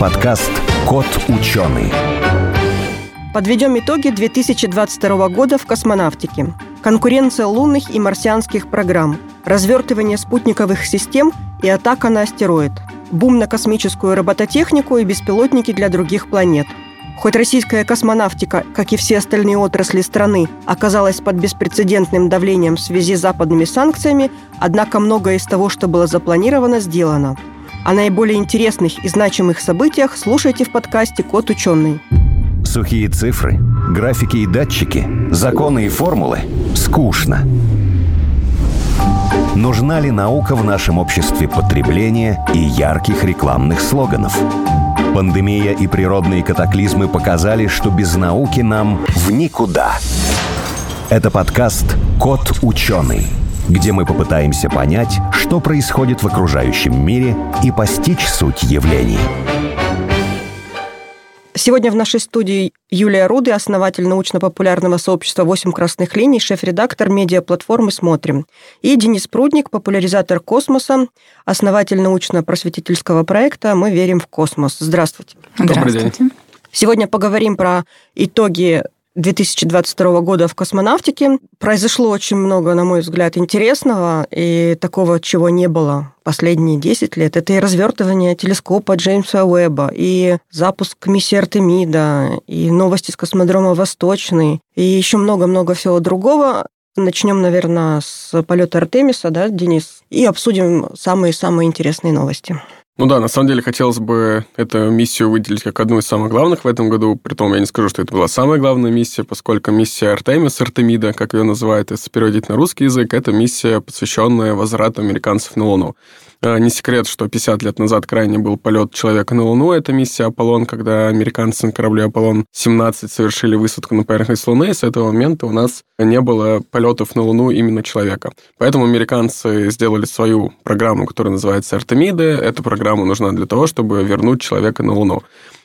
подкаст «Кот ученый». Подведем итоги 2022 года в космонавтике. Конкуренция лунных и марсианских программ, развертывание спутниковых систем и атака на астероид, бум на космическую робототехнику и беспилотники для других планет – Хоть российская космонавтика, как и все остальные отрасли страны, оказалась под беспрецедентным давлением в связи с западными санкциями, однако многое из того, что было запланировано, сделано. О наиболее интересных и значимых событиях слушайте в подкасте «Кот ученый». Сухие цифры, графики и датчики, законы и формулы – скучно. Нужна ли наука в нашем обществе потребления и ярких рекламных слоганов? Пандемия и природные катаклизмы показали, что без науки нам в никуда. Это подкаст «Кот ученый», где мы попытаемся понять, что происходит в окружающем мире и постичь суть явлений. Сегодня в нашей студии Юлия Руды, основатель научно-популярного сообщества «8 красных линий», шеф-редактор медиаплатформы «Смотрим». И Денис Прудник, популяризатор космоса, основатель научно-просветительского проекта «Мы верим в космос». Здравствуйте. Здравствуйте. Сегодня поговорим про итоги 2022 года в космонавтике. Произошло очень много, на мой взгляд, интересного и такого, чего не было последние 10 лет. Это и развертывание телескопа Джеймса Уэбба, и запуск миссии Артемида, и новости с космодрома Восточный, и еще много-много всего другого. Начнем, наверное, с полета Артемиса, да, Денис, и обсудим самые-самые интересные новости. Ну да, на самом деле хотелось бы эту миссию выделить как одну из самых главных в этом году. Притом я не скажу, что это была самая главная миссия, поскольку миссия Артемис, Артемида, как ее называют, если переводить на русский язык, это миссия, посвященная возврату американцев на Луну. А, не секрет, что 50 лет назад крайне был полет человека на Луну. Это миссия Аполлон, когда американцы на корабле Аполлон-17 совершили высадку на поверхность Луны. И с этого момента у нас не было полетов на Луну именно человека. Поэтому американцы сделали свою программу, которая называется Артемида. Эта программа нужна для того, чтобы вернуть человека на Луну.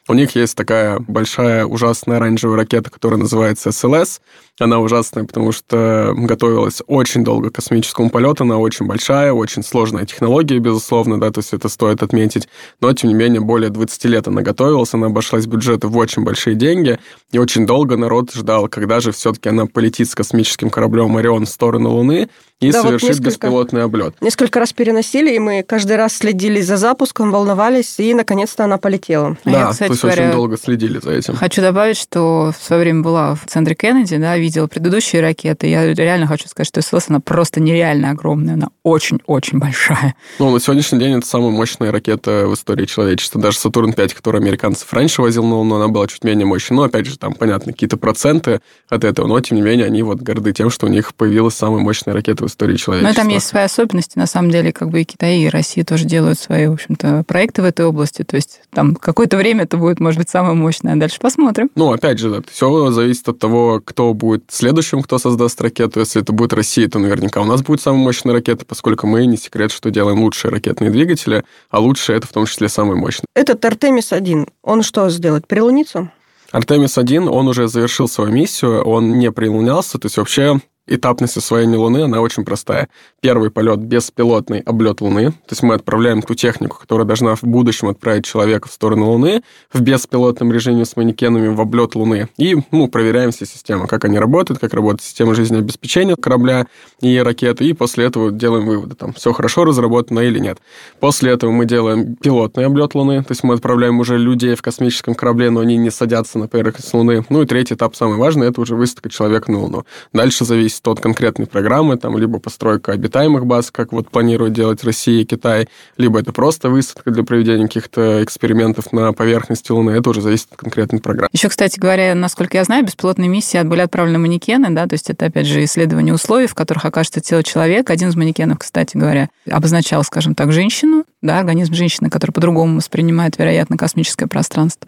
У них есть такая большая ужасная оранжевая ракета, которая называется СЛС. Она ужасная, потому что готовилась очень долго к космическому полету. Она очень большая, очень сложная технология, безусловно, да, то есть это стоит отметить. Но, тем не менее, более 20 лет она готовилась, она обошлась бюджеты в очень большие деньги, и очень долго народ ждал, когда же все-таки она полетит с космическим кораблем «Орион» в сторону Луны и да, совершит вот несколько, беспилотный облет. Несколько раз переносили, и мы каждый раз следили за запуском, волновались, и, наконец-то, она полетела. Да, Я, кстати, есть говоря, очень долго следили за этим. Хочу добавить, что в свое время была в центре Кеннеди, да, видела предыдущие ракеты. Я реально хочу сказать, что СЛС, она просто нереально огромная, она очень-очень большая. Ну, на сегодняшний день это самая мощная ракета в истории человечества. Даже Сатурн-5, который американцев раньше возил на Луну, она была чуть менее мощной. Но, опять же, там, понятно, какие-то проценты от этого, но, тем не менее, они вот горды тем, что у них появилась самая мощная ракета в истории человечества. Но там есть свои особенности, на самом деле, как бы и Китай, и Россия тоже делают свои, в общем-то, проекты в этой области. То есть там какое-то время это будет, может быть, самое мощное, а дальше посмотрим. Ну, опять же, да, все зависит от того, кто будет следующим, кто создаст ракету. Если это будет Россия, то наверняка у нас будет самая мощная ракета, поскольку мы, не секрет, что делаем лучшие ракетные двигатели, а лучшие это в том числе самые мощные. Этот Артемис-1, он что сделать? Прилуниться? Артемис-1, он уже завершил свою миссию, он не прилунялся, то есть вообще этапность освоения Луны, она очень простая. Первый полет – беспилотный облет Луны. То есть мы отправляем ту технику, которая должна в будущем отправить человека в сторону Луны в беспилотном режиме с манекенами в облет Луны. И ну, проверяем все системы, как они работают, как работает система жизнеобеспечения корабля и ракеты. И после этого делаем выводы, там, все хорошо разработано или нет. После этого мы делаем пилотный облет Луны. То есть мы отправляем уже людей в космическом корабле, но они не садятся на поверхность Луны. Ну и третий этап, самый важный, это уже высадка человека на Луну. Дальше зависит зависит от конкретной программы, там, либо постройка обитаемых баз, как вот планируют делать Россия и Китай, либо это просто высадка для проведения каких-то экспериментов на поверхности Луны. Это уже зависит от конкретной программы. Еще, кстати говоря, насколько я знаю, беспилотные миссии были отправлены манекены, да, то есть это, опять же, исследование условий, в которых окажется тело человека. Один из манекенов, кстати говоря, обозначал, скажем так, женщину, да, организм женщины, который по-другому воспринимает, вероятно, космическое пространство.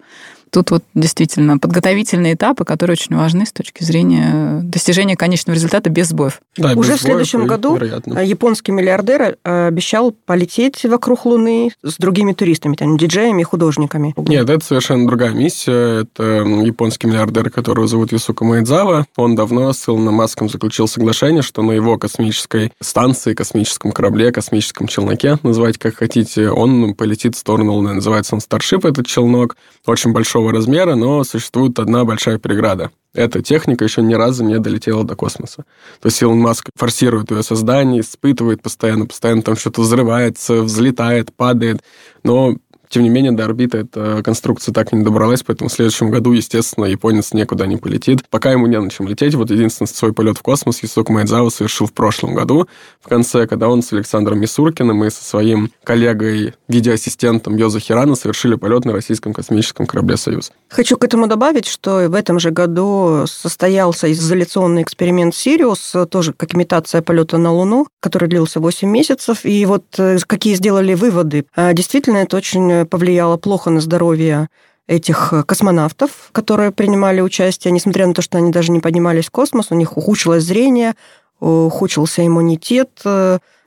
Тут вот действительно подготовительные этапы, которые очень важны с точки зрения достижения конечного результата без сбоев. Да, Уже без в следующем году вероятно. японский миллиардер э, обещал полететь вокруг Луны с другими туристами, там, диджеями и художниками. Нет, это совершенно другая миссия. Это японский миллиардер, которого зовут Юсука Майдзава. Он давно с Илоном Маском заключил соглашение, что на его космической станции, космическом корабле, космическом челноке, называйте как хотите, он полетит в сторону Луны. Называется он Старшип, этот челнок, очень большого размера, но существует одна большая преграда эта техника еще ни разу не долетела до космоса. То есть Илон Маск форсирует ее создание, испытывает постоянно, постоянно там что-то взрывается, взлетает, падает, но тем не менее, до орбиты эта конструкция так и не добралась, поэтому в следующем году, естественно, японец никуда не полетит. Пока ему не на чем лететь, вот единственный свой полет в космос Юсук Майдзава совершил в прошлом году, в конце, когда он с Александром Мисуркиным и со своим коллегой, видеоассистентом Йоза Хирана совершили полет на российском космическом корабле «Союз». Хочу к этому добавить, что в этом же году состоялся изоляционный эксперимент «Сириус», тоже как имитация полета на Луну, который длился 8 месяцев. И вот э, какие сделали выводы. А, действительно, это очень повлияло плохо на здоровье этих космонавтов, которые принимали участие, несмотря на то, что они даже не поднимались в космос, у них ухудшилось зрение, ухудшился иммунитет,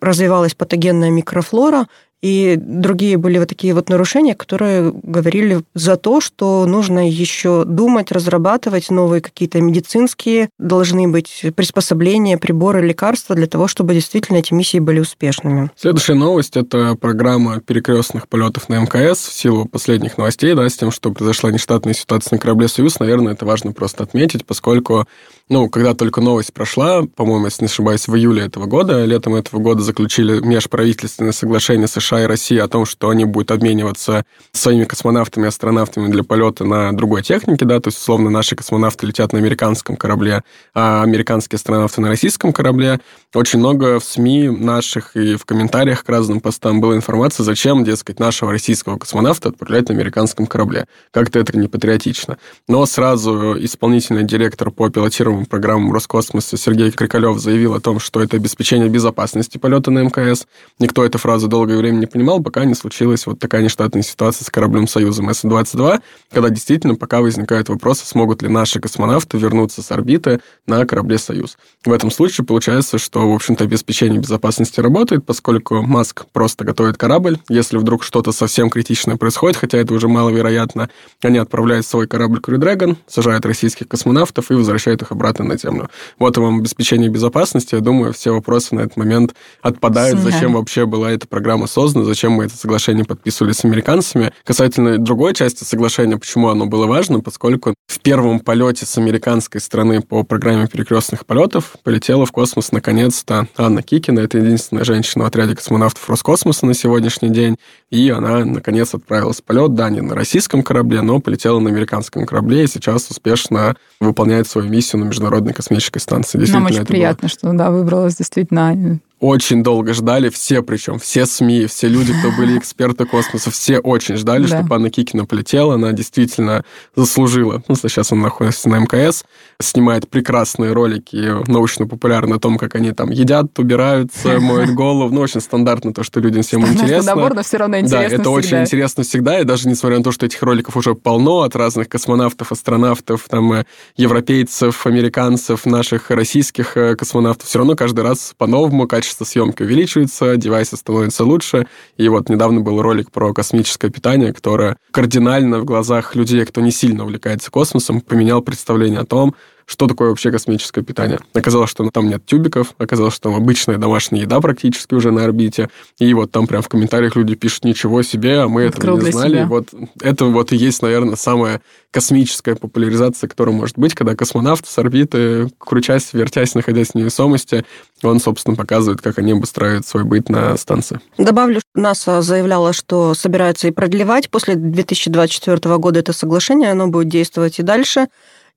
развивалась патогенная микрофлора, и другие были вот такие вот нарушения, которые говорили за то, что нужно еще думать, разрабатывать новые какие-то медицинские, должны быть приспособления, приборы, лекарства для того, чтобы действительно эти миссии были успешными. Следующая новость – это программа перекрестных полетов на МКС в силу последних новостей, да, с тем, что произошла нештатная ситуация на корабле «Союз». Наверное, это важно просто отметить, поскольку ну, когда только новость прошла, по-моему, если не ошибаюсь, в июле этого года, летом этого года заключили межправительственное соглашение США и России о том, что они будут обмениваться своими космонавтами и астронавтами для полета на другой технике, да, то есть, условно, наши космонавты летят на американском корабле, а американские астронавты на российском корабле. Очень много в СМИ наших и в комментариях к разным постам была информация, зачем, дескать, нашего российского космонавта отправлять на американском корабле. Как-то это не патриотично. Но сразу исполнительный директор по руководителем программы Роскосмоса Сергей Крикалев заявил о том, что это обеспечение безопасности полета на МКС. Никто эту фразу долгое время не понимал, пока не случилась вот такая нештатная ситуация с кораблем Союзом С-22, когда действительно пока возникают вопросы, смогут ли наши космонавты вернуться с орбиты на корабле Союз. В этом случае получается, что, в общем-то, обеспечение безопасности работает, поскольку Маск просто готовит корабль. Если вдруг что-то совсем критичное происходит, хотя это уже маловероятно, они отправляют свой корабль Crew Dragon, сажают российских космонавтов и возвращают их обратно на Землю. Вот вам обеспечение безопасности. Я думаю, все вопросы на этот момент отпадают. Да. Зачем вообще была эта программа создана, зачем мы это соглашение подписывали с американцами. Касательно другой части соглашения, почему оно было важно, поскольку в первом полете с американской стороны по программе перекрестных полетов полетела в космос наконец-то Анна Кикина. Это единственная женщина в отряде космонавтов Роскосмоса на сегодняшний день. И она, наконец, отправилась в полет, да, не на российском корабле, но полетела на американском корабле и сейчас успешно выполняет свою миссию на Международной космической станции. Нам очень приятно, было... что да, выбралась действительно очень долго ждали, все причем, все СМИ, все люди, кто были эксперты космоса, все очень ждали, да. чтобы Анна Кикина полетела, она действительно заслужила. Ну, сейчас он находится на МКС, снимает прекрасные ролики научно-популярные о том, как они там едят, убираются, моют голову, ну, очень стандартно то, что людям всем интересно. Набор, но все равно интересно Да, это всегда. очень интересно всегда, и даже несмотря на то, что этих роликов уже полно от разных космонавтов, астронавтов, там, э, европейцев, американцев, наших российских э, космонавтов, все равно каждый раз по-новому качество качество съемки увеличивается, девайсы становятся лучше. И вот недавно был ролик про космическое питание, которое кардинально в глазах людей, кто не сильно увлекается космосом, поменял представление о том, что такое вообще космическое питание. Оказалось, что там нет тюбиков, оказалось, что там обычная домашняя еда практически уже на орбите. И вот там прям в комментариях люди пишут, ничего себе, а мы Открыл этого не знали. Себя. Вот это вот и есть, наверное, самая космическая популяризация, которая может быть, когда космонавт с орбиты, крутясь, вертясь, находясь в невесомости, он, собственно, показывает, как они обустраивают свой быт на станции. Добавлю, НАСА заявляла, что собирается и продлевать после 2024 года это соглашение, оно будет действовать и дальше.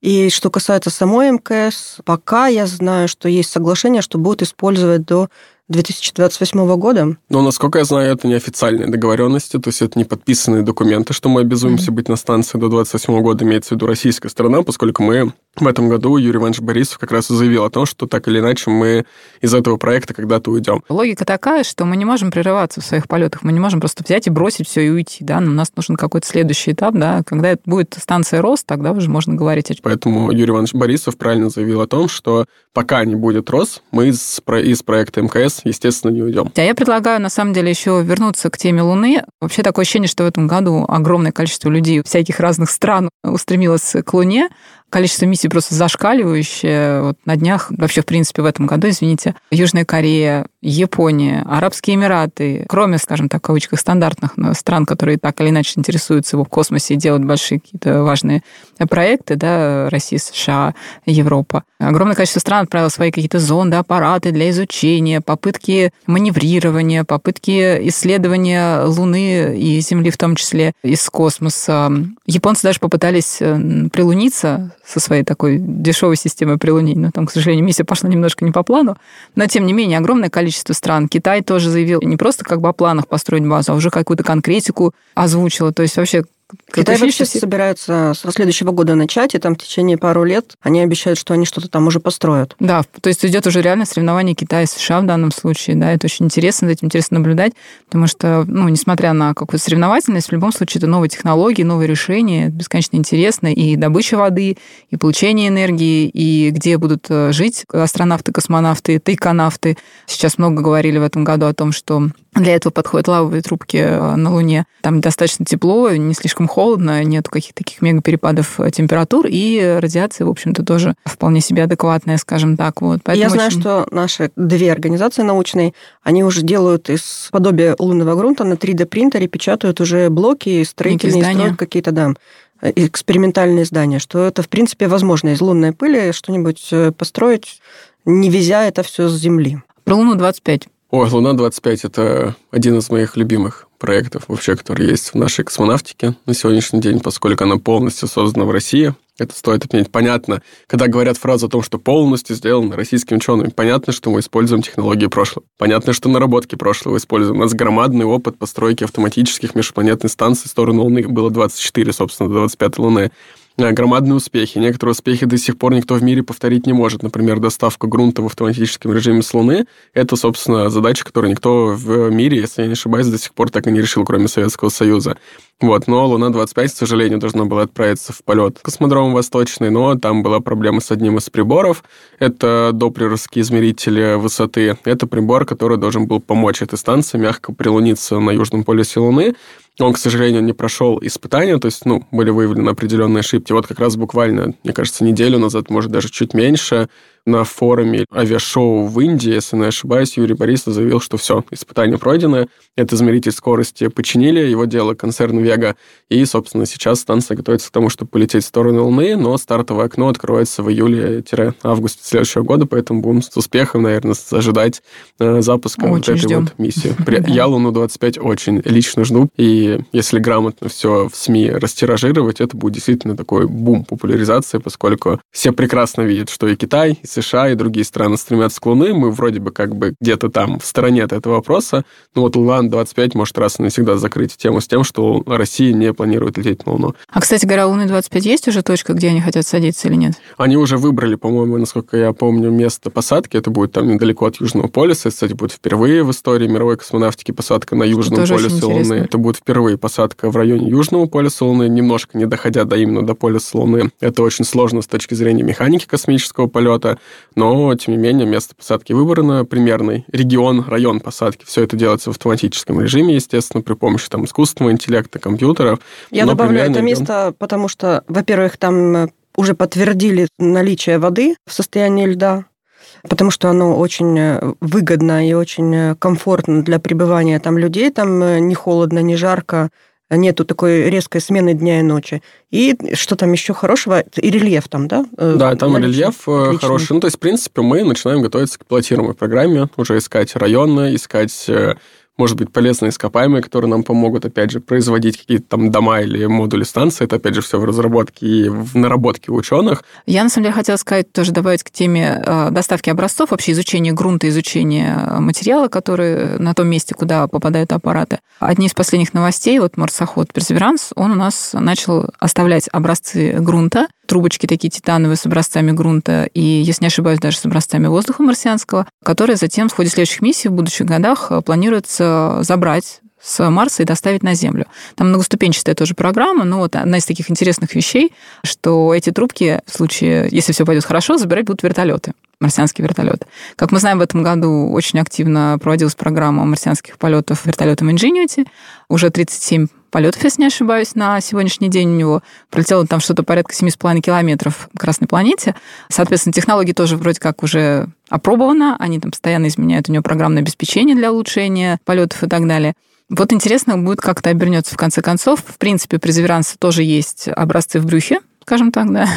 И что касается самой МКС, пока я знаю, что есть соглашение, что будут использовать до 2028 года. Но, насколько я знаю, это неофициальные договоренности, то есть это не подписанные документы, что мы обязуемся mm-hmm. быть на станции до 2028 года, имеется в виду российская сторона, поскольку мы в этом году Юрий Иванович Борисов как раз и заявил о том, что так или иначе мы из этого проекта когда-то уйдем. Логика такая, что мы не можем прерываться в своих полетах, мы не можем просто взять и бросить все и уйти, да, но у нас нужен какой-то следующий этап, да, когда это будет станция рост, тогда уже можно говорить о Поэтому Юрий Иванович Борисов правильно заявил о том, что пока не будет рост, мы из, из проекта МКС, естественно, не уйдем. А я предлагаю, на самом деле, еще вернуться к теме Луны. Вообще такое ощущение, что в этом году огромное количество людей всяких разных стран устремилось к Луне, количество миссий просто зашкаливающее. Вот на днях, вообще, в принципе, в этом году, извините, Южная Корея, Япония, Арабские Эмираты, кроме, скажем так, в кавычках, стандартных стран, которые так или иначе интересуются его в космосе и делают большие какие-то важные проекты, да, Россия, США, Европа. Огромное количество стран отправило свои какие-то зонды, аппараты для изучения, попытки маневрирования, попытки исследования Луны и Земли в том числе из космоса. Японцы даже попытались э, прилуниться со своей такой дешевой системой прилунений. Но там, к сожалению, миссия пошла немножко не по плану. Но, тем не менее, огромное количество стран. Китай тоже заявил не просто как бы о планах построить базу, а уже какую-то конкретику озвучила. То есть вообще Китай вообще все... собираются со следующего года начать, и там в течение пару лет они обещают, что они что-то там уже построят. Да, то есть идет уже реально соревнование Китая и США в данном случае, да, это очень интересно, за этим интересно наблюдать, потому что, ну, несмотря на какую-то соревновательность, в любом случае это новые технологии, новые решения, бесконечно интересно, и добыча воды, и получение энергии, и где будут э, жить астронавты, космонавты, тайконавты. Сейчас много говорили в этом году о том, что для этого подходят лавовые трубки э, на Луне. Там достаточно тепло, не слишком холодно, нет каких-то таких мегаперепадов э, температур, и радиация, в общем-то, тоже вполне себе адекватная, скажем так. Вот. Поэтому Я знаю, очень... что наши две организации научные, они уже делают из подобия лунного грунта на 3D-принтере, печатают уже блоки, строительные строят какие-то, да, экспериментальные здания, что это, в принципе, возможно из лунной пыли что-нибудь э, построить, не везя это все с Земли. Про Луну-25 о, Луна-25 – это один из моих любимых проектов вообще, который есть в нашей космонавтике на сегодняшний день, поскольку она полностью создана в России. Это стоит отметить. Понятно, когда говорят фразу о том, что полностью сделано российскими учеными, понятно, что мы используем технологии прошлого. Понятно, что наработки прошлого используем. У нас громадный опыт постройки автоматических межпланетных станций в сторону Луны. Было 24, собственно, до 25 Луны. Э, громадные успехи. Некоторые успехи до сих пор никто в мире повторить не может. Например, доставка грунта в автоматическом режиме с Луны. Это, собственно, задача, которую никто в мире, если я не ошибаюсь, до сих пор так и не решил, кроме Советского Союза. Вот, но Луна-25, к сожалению, должна была отправиться в полет космодром Восточный, но там была проблема с одним из приборов. Это доплеровские измерители высоты. Это прибор, который должен был помочь этой станции мягко прилуниться на южном полюсе Луны. Он, к сожалению, не прошел испытания, то есть, ну, были выявлены определенные ошибки. Вот как раз буквально, мне кажется, неделю назад, может, даже чуть меньше, на форуме авиашоу в Индии, если не ошибаюсь, Юрий Борисов заявил, что все, испытания пройдены, этот измеритель скорости починили, его дело концерн Вега, и, собственно, сейчас станция готовится к тому, чтобы полететь в сторону Луны, но стартовое окно откроется в июле-августе следующего года, поэтому будем с успехом, наверное, ожидать э, запуска очень вот этой ждем. вот миссии. Я Луну-25 очень лично жду, и если грамотно все в СМИ растиражировать, это будет действительно такой бум популяризации, поскольку все прекрасно видят, что и Китай, и США и другие страны стремятся к Луне, мы вроде бы как бы где-то там в стороне от этого вопроса, но вот Луна-25 может раз и навсегда закрыть тему с тем, что Россия не планирует лететь на Луну. А, кстати говоря, Луны-25 есть уже точка, где они хотят садиться или нет? Они уже выбрали, по-моему, насколько я помню, место посадки. Это будет там недалеко от Южного полюса. Это, кстати, будет впервые в истории мировой космонавтики посадка на Южном полюсе Луны. Это будет впервые посадка в районе Южного полюса Луны, немножко не доходя до именно до полюса Луны. Это очень сложно с точки зрения механики космического полета но, тем не менее, место посадки выбрано, примерный регион, район посадки. Все это делается в автоматическом режиме, естественно, при помощи там, искусственного интеллекта, компьютеров. Я добавлю это регион... место, потому что, во-первых, там э, уже подтвердили наличие воды в состоянии льда, потому что оно очень э, выгодно и очень э, комфортно для пребывания там людей. Там не холодно, не жарко, нету такой резкой смены дня и ночи. И что там еще хорошего? И рельеф там, да? Э, да, там Наличный. рельеф э, Отлично. хороший. Ну, то есть, в принципе, мы начинаем готовиться к пилотируемой программе, уже искать районы, искать э, может быть, полезные ископаемые, которые нам помогут, опять же, производить какие-то там дома или модули станции. Это, опять же, все в разработке и в наработке ученых. Я, на самом деле, хотела сказать, тоже добавить к теме доставки образцов, вообще изучения грунта, изучения материала, который на том месте, куда попадают аппараты. Одни из последних новостей, вот марсоход Персеверанс, он у нас начал оставлять образцы грунта, трубочки такие титановые с образцами грунта и, если не ошибаюсь, даже с образцами воздуха марсианского, которые затем в ходе следующих миссий в будущих годах планируется забрать с Марса и доставить на Землю. Там многоступенчатая тоже программа, но вот одна из таких интересных вещей, что эти трубки в случае, если все пойдет хорошо, забирать будут вертолеты марсианские вертолеты. Как мы знаем, в этом году очень активно проводилась программа марсианских полетов вертолетом Ingenuity. Уже 37 полетов, если не ошибаюсь, на сегодняшний день у него. Пролетело там что-то порядка 7,5 километров к Красной планете. Соответственно, технологии тоже вроде как уже опробована. Они там постоянно изменяют у него программное обеспечение для улучшения полетов и так далее. Вот интересно будет, как это обернется в конце концов. В принципе, при Заверансе тоже есть образцы в брюхе, скажем так, да.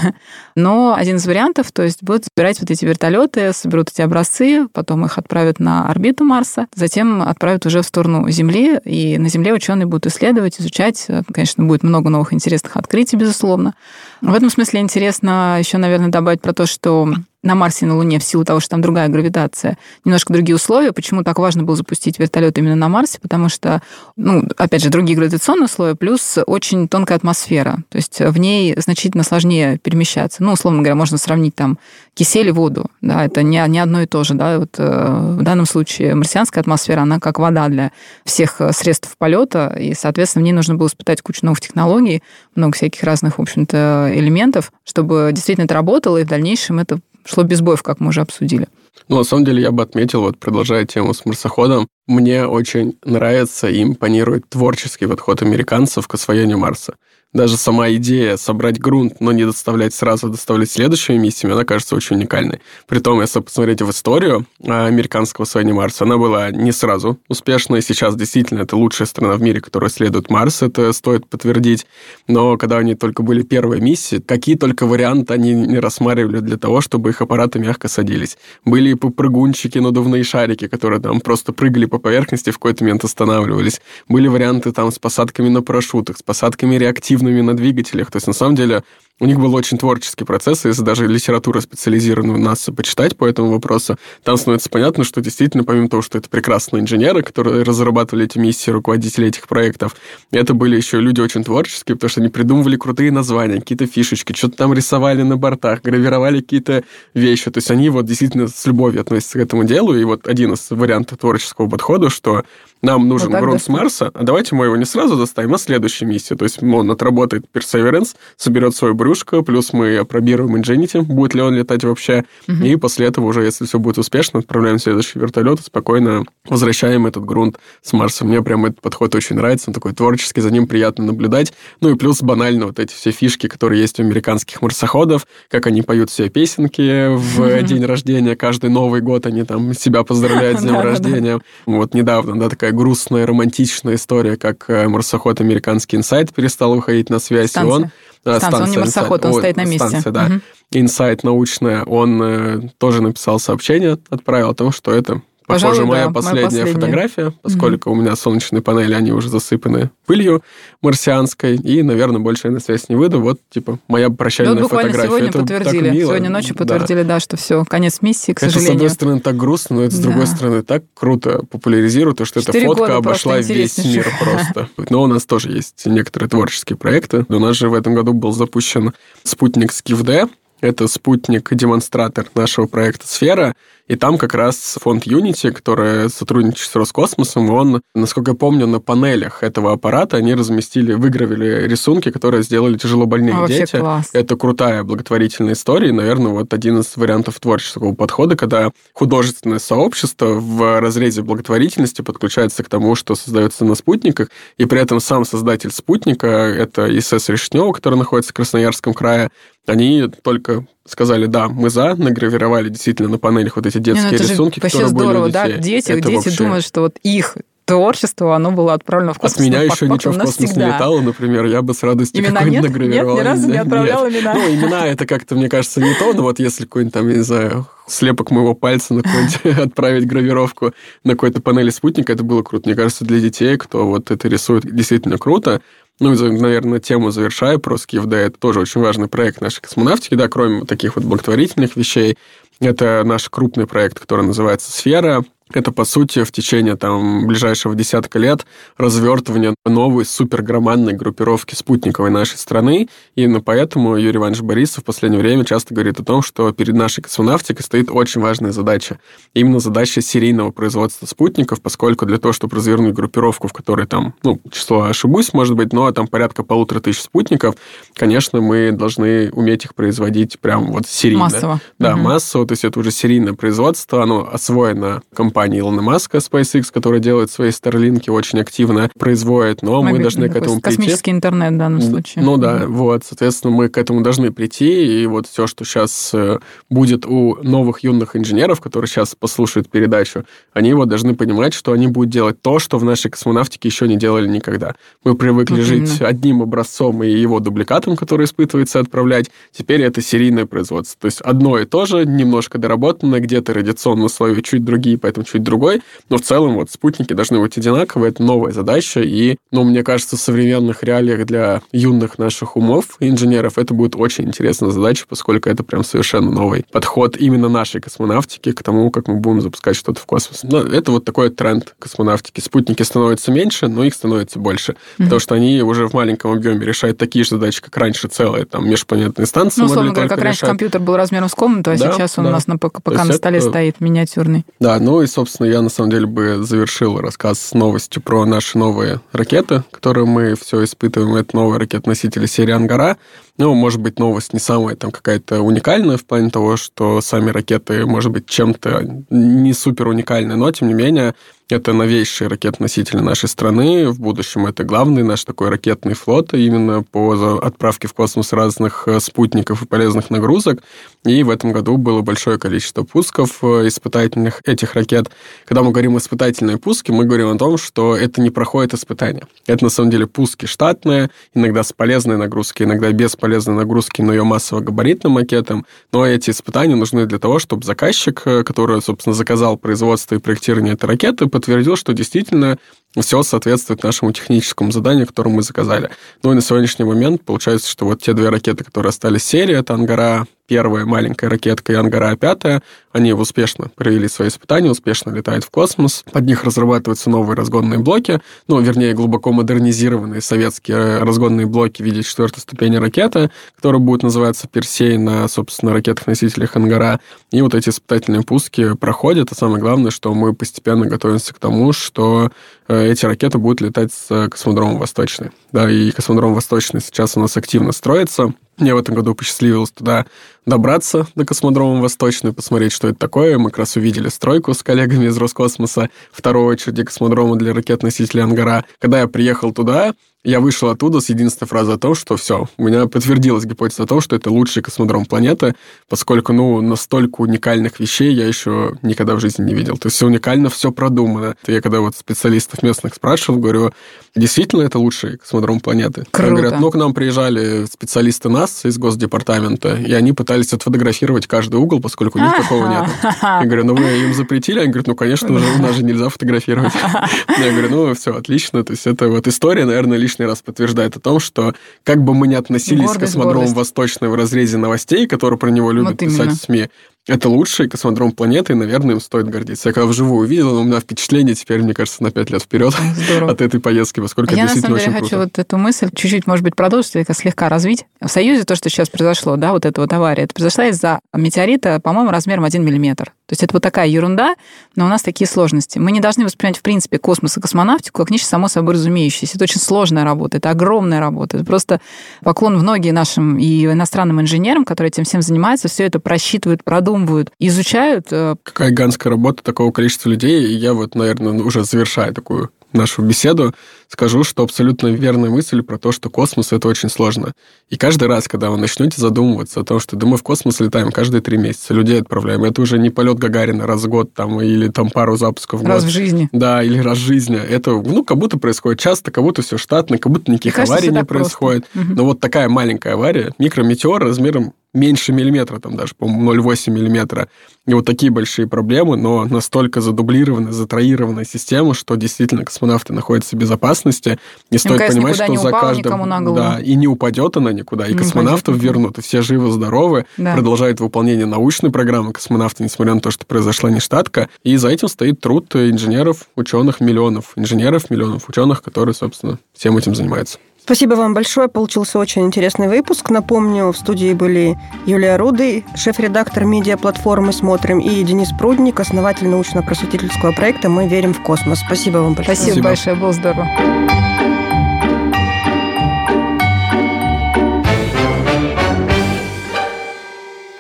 Но один из вариантов, то есть будут собирать вот эти вертолеты, соберут эти образцы, потом их отправят на орбиту Марса, затем отправят уже в сторону Земли, и на Земле ученые будут исследовать, изучать. Конечно, будет много новых интересных открытий, безусловно. В этом смысле интересно еще, наверное, добавить про то, что на Марсе и на Луне в силу того, что там другая гравитация, немножко другие условия. Почему так важно было запустить вертолет именно на Марсе? Потому что, ну, опять же, другие гравитационные условия, плюс очень тонкая атмосфера. То есть в ней значительно сложнее перемещаться. Ну, условно говоря, можно сравнить там кисель и воду. Да, это не, не одно и то же. Да? Вот, э, в данном случае марсианская атмосфера, она как вода для всех средств полета, и, соответственно, в ней нужно было испытать кучу новых технологий, много всяких разных, в общем-то, элементов, чтобы действительно это работало, и в дальнейшем это шло без боев, как мы уже обсудили. Ну, на самом деле, я бы отметил, вот продолжая тему с марсоходом, мне очень нравится и импонирует творческий подход американцев к освоению Марса даже сама идея собрать грунт, но не доставлять сразу, а доставлять следующими миссиями, она кажется очень уникальной. Притом, если посмотреть в историю а, американского освоения Марса, она была не сразу успешной. Сейчас действительно это лучшая страна в мире, которая исследует Марс, это стоит подтвердить. Но когда они только были первые миссии, какие только варианты они не рассматривали для того, чтобы их аппараты мягко садились. Были и прыгунчики, надувные шарики, которые там просто прыгали по поверхности, в какой-то момент останавливались. Были варианты там с посадками на парашютах, с посадками реактивными собственными на двигателях. То есть, на самом деле, у них был очень творческий процесс, если даже литературу специализированную НАСА почитать по этому вопросу, там становится понятно, что действительно, помимо того, что это прекрасные инженеры, которые разрабатывали эти миссии, руководители этих проектов, это были еще люди очень творческие, потому что они придумывали крутые названия, какие-то фишечки, что-то там рисовали на бортах, гравировали какие-то вещи. То есть они вот действительно с любовью относятся к этому делу. И вот один из вариантов творческого подхода, что нам нужен вот грунт с Марса, а давайте мы его не сразу доставим, а следующей миссии. То есть он отработает Perseverance, соберет свой брюшко, плюс мы опробируем Ingenuity, будет ли он летать вообще, угу. и после этого уже, если все будет успешно, отправляем следующий вертолет и спокойно возвращаем этот грунт с Марса. Мне прям этот подход очень нравится, он такой творческий, за ним приятно наблюдать. Ну и плюс банально вот эти все фишки, которые есть у американских марсоходов, как они поют все песенки в день рождения, каждый Новый год они там себя поздравляют с днем рождения. Вот недавно, да, такая грустная, романтичная история, как э, марсоход американский Инсайт перестал выходить на связь, и он Станция, станция он не марсоход, он стоит на месте. Станция, да. Угу. Инсайт научная, он э, тоже написал сообщение, отправил о том, что это Похоже, Пожалуй, моя, да, последняя моя последняя фотография, поскольку mm-hmm. у меня солнечные панели, они уже засыпаны пылью марсианской, и, наверное, больше я на связь не выйду. Вот, типа, моя прощальная да, вот буквально фотография. сегодня Это подтвердили. Мило. Сегодня ночью подтвердили, да. да, что все, конец миссии, к сожалению. Это, с одной стороны, так грустно, но это, с да. другой стороны, так круто популяризирует, то, что эта фотка обошла весь мир просто. Но у нас тоже есть некоторые творческие проекты. У нас же в этом году был запущен спутник Скиф-Д, это спутник-демонстратор нашего проекта «Сфера», и там как раз фонд Unity, который сотрудничает с Роскосмосом, он, насколько я помню, на панелях этого аппарата они разместили, выгравили рисунки, которые сделали тяжело больные а, дети. Класс. Это крутая благотворительная история, и, наверное, вот один из вариантов творческого подхода, когда художественное сообщество в разрезе благотворительности подключается к тому, что создается на спутниках, и при этом сам создатель спутника, это ИСС Решнева, который находится в Красноярском крае, они только сказали, да, мы за, награвировали действительно на панелях вот эти детские Не, ну рисунки, которые здорово, были детей. да, дети, это дети вообще... думают, что вот их творчество, оно было отправлено в космос. От меня еще ничего в космос не летало, например, я бы с радостью имена нет? награвировал. Нет, ни разу не отправлял нет. имена? Ну, имена это как-то, мне кажется, не то, но вот если какой-нибудь там, я не знаю, слепок моего пальца на отправить гравировку на какой-то панели спутника, это было круто. Мне кажется, для детей, кто вот это рисует, действительно круто. Ну, наверное, тему завершаю про СКИФД. Это тоже очень важный проект нашей космонавтики, да, кроме таких вот благотворительных вещей. Это наш крупный проект, который называется «Сфера». Это, по сути, в течение там, ближайшего десятка лет развертывание новой супергромадной группировки спутниковой нашей страны. И именно поэтому Юрий Иванович Борисов в последнее время часто говорит о том, что перед нашей космонавтикой стоит очень важная задача. Именно задача серийного производства спутников, поскольку для того, чтобы развернуть группировку, в которой там, ну, число ошибусь, может быть, но там порядка полутора тысяч спутников, конечно, мы должны уметь их производить прям вот серийно. Массово. Да, Мгм. массово, то есть это уже серийное производство, оно освоено компанией Илона Маска, SpaceX, которая делает свои Старлинки очень активно, производит, но мы Мобильный должны к этому прийти. Космический интернет в данном случае. Ну да, вот, соответственно, мы к этому должны прийти, и вот все, что сейчас будет у новых юных инженеров, которые сейчас послушают передачу, они вот должны понимать, что они будут делать то, что в нашей космонавтике еще не делали никогда. Мы привыкли Вот жить именно. одним образцом и его дубликатом, который испытывается, отправлять. Теперь это серийное производство. То есть одно и то же, немножко доработанное, где-то радиационные условия чуть другие, поэтому чуть другой. Но в целом вот спутники должны быть одинаковые. Это новая задача. И, ну, мне кажется, в современных реалиях для юных наших умов, инженеров, это будет очень интересная задача, поскольку это прям совершенно новый подход именно нашей космонавтики к тому, как мы будем запускать что-то в космос. Но это вот такой тренд космонавтики. Спутники становятся меньше, но их становится больше. Потому что они уже в маленьком объеме решают такие же задачи, как раньше целые там межпланетные станции Ну, условно говоря, как раньше решать. компьютер был размером с комнату, а Да, сейчас он да. у нас на пока есть на столе это- стоит миниатюрный. Да, ну и, собственно, я на самом деле бы завершил рассказ с новостью про наши новые ракеты, которые мы все испытываем. Это новые ракеты-носители серии «Ангара». Ну, может быть, новость не самая там какая-то уникальная в плане того, что сами ракеты, может быть, чем-то не супер уникальны, но, тем не менее, это новейшие ракеты-носители нашей страны. В будущем это главный наш такой ракетный флот именно по отправке в космос разных э, спутников и полезных нагрузок. И в этом году было большое количество пусков э, испытательных этих ракет. Когда мы говорим испытательные пуски, мы говорим о том, что это не проходит испытания. Это на самом деле пуски штатные, иногда с полезной нагрузкой, иногда без полезной нагрузки, но ее массово-габаритным макетом. Но эти испытания нужны для того, чтобы заказчик, э, который, собственно, заказал производство и проектирование этой ракеты, подтвердил, что действительно все соответствует нашему техническому заданию, которое мы заказали. Ну и на сегодняшний момент получается, что вот те две ракеты, которые остались в серии, это «Ангара» первая маленькая ракетка и «Ангара» пятая, они успешно провели свои испытания, успешно летают в космос. Под них разрабатываются новые разгонные блоки, ну, вернее, глубоко модернизированные советские э, разгонные блоки в виде четвертой ступени ракеты, которые будут называться «Персей» на, собственно, ракетах-носителях «Ангара». И вот эти испытательные пуски проходят, а самое главное, что мы постепенно готовимся к тому, что э, эти ракеты будут летать с э, космодрома «Восточный». Да, и космодром «Восточный» сейчас у нас активно строится. Мне в этом году посчастливилось туда добраться до космодрома Восточный, посмотреть, что это такое. Мы как раз увидели стройку с коллегами из Роскосмоса, второй очереди космодрома для ракет-носителей «Ангара». Когда я приехал туда, я вышел оттуда с единственной фразой о том, что все, у меня подтвердилась гипотеза о том, что это лучший космодром планеты, поскольку, ну, настолько уникальных вещей я еще никогда в жизни не видел. То есть все уникально, все продумано. Я когда вот специалистов местных спрашивал, говорю, действительно это лучший космодром планеты? Они Круто. говорят, ну, к нам приезжали специалисты НАС из Госдепартамента, и они пытались отфотографировать каждый угол, поскольку у них такого нет. Я говорю, ну вы им запретили? Они говорят, ну, конечно, уже у нас же нельзя фотографировать. Я говорю, ну, все, отлично. То есть это вот история, наверное, лишний раз подтверждает о том, что как бы мы ни относились Гордость, к космодрому гордость. Восточный в разрезе новостей, которые про него любят Вот писать в СМИ, это лучший космодром планеты, и, наверное, им стоит гордиться. Я когда вживую увидел, у меня впечатление теперь, мне кажется, на пять лет вперед Здорово. от этой поездки, поскольку это Я на действительно самом деле очень хочу круто. вот эту мысль чуть-чуть, может быть, продолжить, или слегка развить. В Союзе то, что сейчас произошло, да, вот эта вот авария, это произошла из-за метеорита, по-моему, размером 1 миллиметр. То есть это вот такая ерунда, но у нас такие сложности. Мы не должны воспринимать, в принципе, космос и космонавтику как нечто само собой разумеющееся. Это очень сложная работа, это огромная работа. Это просто поклон в ноги нашим и иностранным инженерам, которые этим всем занимаются, все это просчитывают, продумывают, изучают. э, Какая гигантская работа такого количества людей, и я вот, наверное, уже завершая такую нашу беседу, скажу, что абсолютно верная мысль про то, что космос — это очень сложно. И каждый раз, когда вы начнете задумываться о том, что да мы в космос летаем каждые три месяца, людей отправляем, это уже не полет Гагарина раз в год там, или там пару запусков в год. раз в жизни. Да, или раз в жизни. Это, ну, как будто происходит часто, как будто все штатно, как будто никаких кажется, аварий не просто. происходит. Мгм. Но вот такая маленькая авария, микрометеор размером меньше миллиметра, там даже, по-моему, 0,8 миллиметра. И вот такие большие проблемы, но настолько задублированная, затроированная система, что действительно космонавты находятся в безопасности. И стоит МКС понимать, что за каждым... Да, и не упадет она никуда, и Не космонавтов упадет. вернут, и все живы-здоровы, Да. продолжают выполнение научной программы космонавты, несмотря на то, что произошла нештатка. И за этим стоит труд инженеров, ученых, миллионов инженеров, миллионов ученых, которые, собственно, всем этим занимаются. Спасибо вам большое. Получился очень интересный выпуск. Напомню, в студии были Юлия Руды, шеф-редактор медиаплатформы «Смотрим», и Денис Прудник, основатель научно-просветительского проекта «Мы верим в космос». Спасибо вам большое. Спасибо, Спасибо. большое, было здорово.